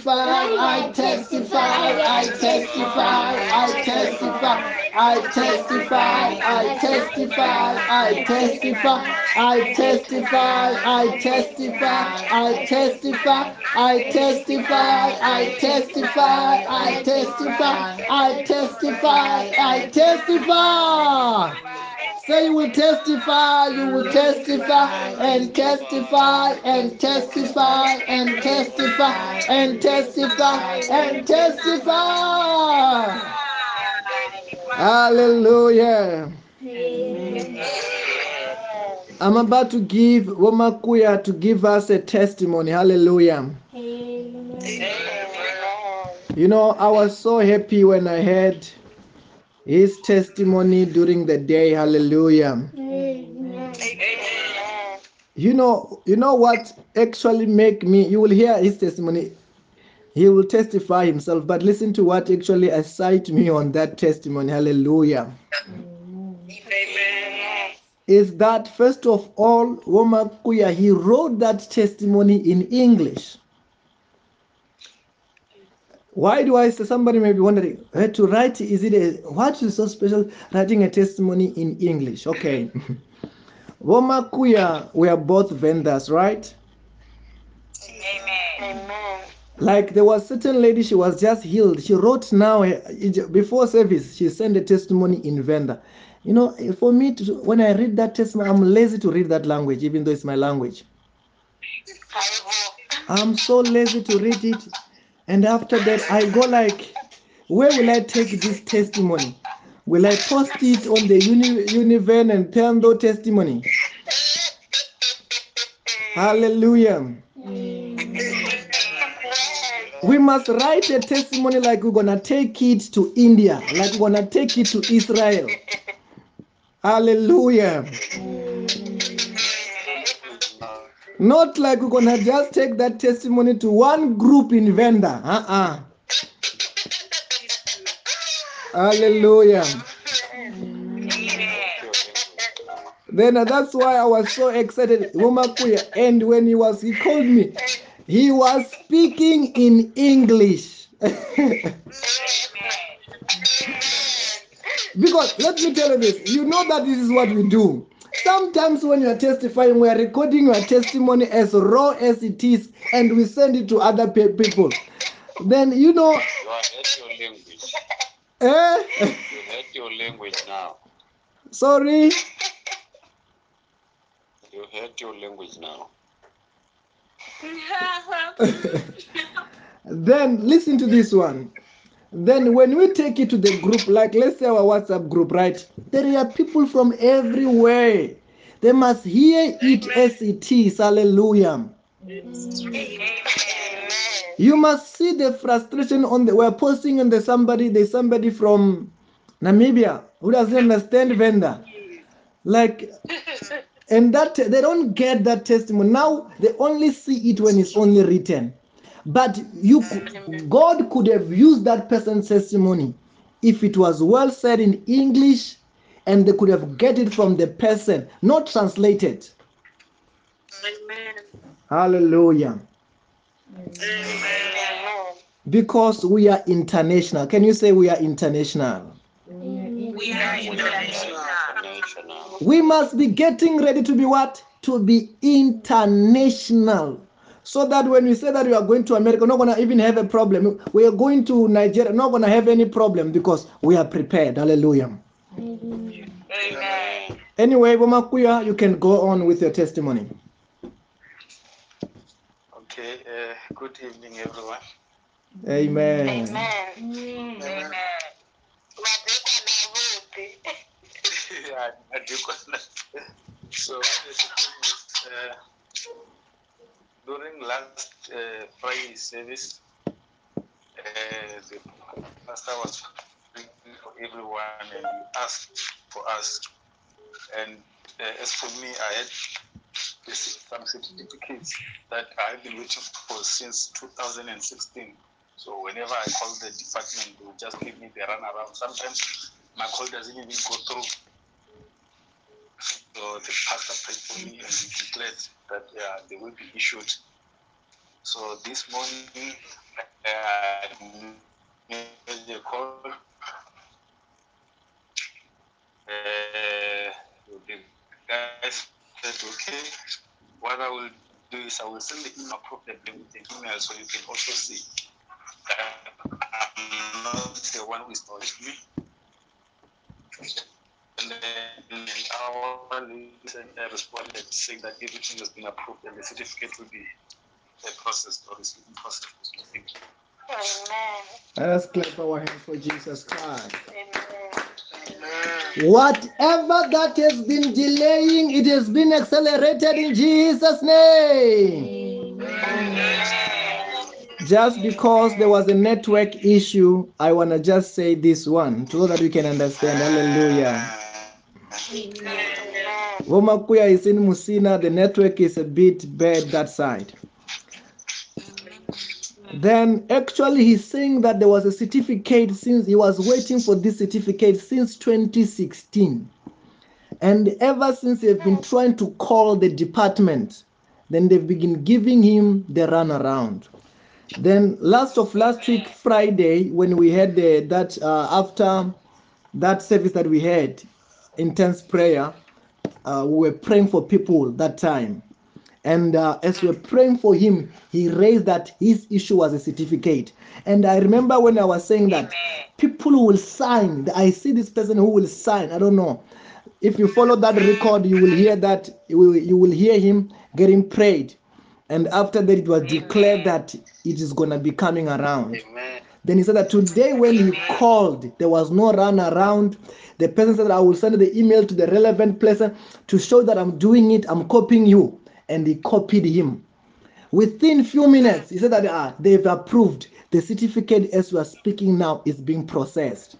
testify, I testify, I testify, I testify, I testify, I testify, I testify, I testify, I testify, I testify, I testify, I testify, I testify, I testify, I testify. Say you will testify, you will testify and testify and testify and testify and testify and testify. Hallelujah. I'm about to give Womakuya to give us a testimony. Hallelujah. You know, I was so happy when I heard his testimony during the day. Hallelujah. You know, you know what actually make me. You will hear his testimony. He will testify himself, but listen to what actually excite me on that testimony. Hallelujah. Is that first of all, Womakuya, he wrote that testimony in English. Why do I say somebody may be wondering to write? Is it a what is so special writing a testimony in English? Okay, Womakuya, we are both Vendas, right? Amen. Like there was certain lady, she was just healed. She wrote now eh, before service. She sent a testimony in Venda. You know, eh, for me, to, when I read that testimony, I'm lazy to read that language, even though it's my language. I'm so lazy to read it. And after that, I go like, where will I take this testimony? Will I post it on the uni, Univen and Pendo testimony? Hallelujah. We must write a testimony like we're gonna take it to India, like we're gonna take it to Israel. Hallelujah. Not like we're gonna just take that testimony to one group in Venda. Uh-uh. Hallelujah. Then uh, that's why I was so excited, Womakuya. And when he was, he called me. He was speaking in English. because let me tell you this, you know that this is what we do. Sometimes when you are testifying, we are recording your testimony as raw as it is, and we send it to other pe- people. Then you know, You are hate your language. eh? You hate your language now. Sorry. You hate your language now. then listen to this one. Then when we take it to the group, like let's say our WhatsApp group, right? There are people from everywhere. They must hear it as it is. Hallelujah. You must see the frustration on the we're posting on the somebody, there's somebody from Namibia who doesn't understand Venda. Like and that they don't get that testimony. Now they only see it when it's only written. But you could- God could have used that person's testimony if it was well said in English and they could have get it from the person, not translated. Amen. Hallelujah. Because we are international. Can you say we are international? We are. International. We must be getting ready to be what? To be international. So that when we say that we are going to America, we're not going to even have a problem. We are going to Nigeria, not going to have any problem because we are prepared. Hallelujah. Amen. Anyway, Bomakuya, you can go on with your testimony. Okay, uh, good evening, everyone. Amen. Amen. Amen. I, I do so, what is the thing is, uh, during last uh, Friday service, uh, the pastor was praying for everyone and he asked for us. And uh, as for me, I had this, some certificates that I have been waiting for since 2016. So whenever I call the department, they just give me the runaround. Sometimes my call doesn't even go through. So the pastor prayed for me and declared that yeah, they will be issued. So this morning, I made call. Uh, the guys said, okay, what I will do is I will send the email appropriately with the email so you can also see I'm not the one who established me. And then our listener responded saying that everything has been approved and the certificate will be processed or receiving processed. Amen. Let us clap our hands for Jesus Christ. Amen. Whatever that has been delaying, it has been accelerated in Jesus' name. Amen. Just because there was a network issue, I want to just say this one so that we can understand. Hallelujah. Womakuya is in Musina, the network is a bit bad that side. Then actually he's saying that there was a certificate since he was waiting for this certificate since 2016. And ever since they've been trying to call the department, then they've been giving him the runaround. Then last of last week Friday, when we had the, that uh, after that service that we had, intense prayer, uh, we were praying for people that time. And uh, as we were praying for him, he raised that his issue was a certificate. And I remember when I was saying that people will sign. I see this person who will sign. I don't know. If you follow that record, you will hear that you will, you will hear him getting prayed. And after that, it was declared that it is gonna be coming around. Amen. Then he said that today when he called, there was no run around. The person said, I will send the email to the relevant person to show that I'm doing it, I'm copying you. And he copied him. Within few minutes, he said that ah, they've approved. The certificate as we are speaking now is being processed.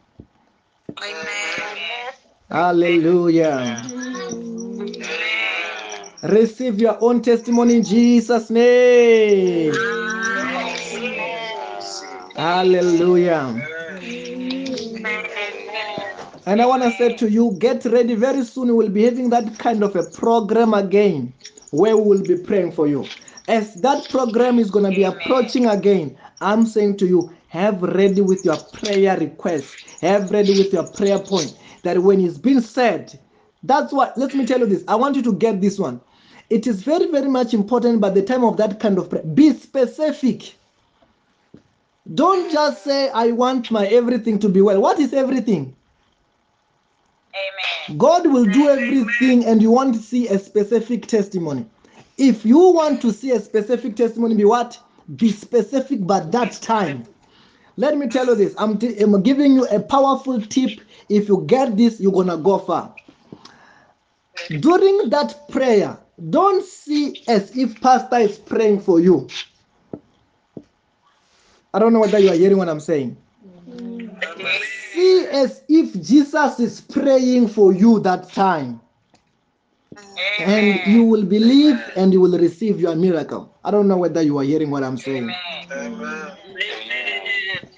Amen. Hallelujah. Receive your own testimony in Jesus' name. Hallelujah. And I want to say to you, get ready. Very soon we'll be having that kind of a program again where we will be praying for you. As that program is going to be approaching again, I'm saying to you, have ready with your prayer request, have ready with your prayer point. That when it's been said, that's what, let me tell you this. I want you to get this one. It is very, very much important by the time of that kind of prayer. Be specific. Don't just say, I want my everything to be well. What is everything? Amen. God will do everything and you want to see a specific testimony. If you want to see a specific testimony, be what? Be specific but that time. Let me tell you this. I'm, t- I'm giving you a powerful tip. If you get this, you're gonna go far. During that prayer, don't see as if pastor is praying for you. I don't know whether you are hearing what I'm saying. See as if Jesus is praying for you that time. And you will believe and you will receive your miracle. I don't know whether you are hearing what I'm saying. Amen.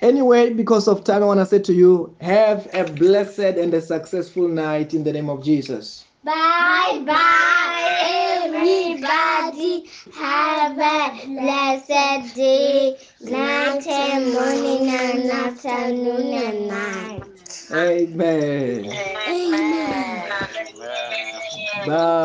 Anyway, because of time, I want to say to you, have a blessed and a successful night in the name of Jesus. Bye bye, everybody. Have a blessed day, night and morning and afternoon and night. Amen. Amen. Bye. Bye. Bye. Bye.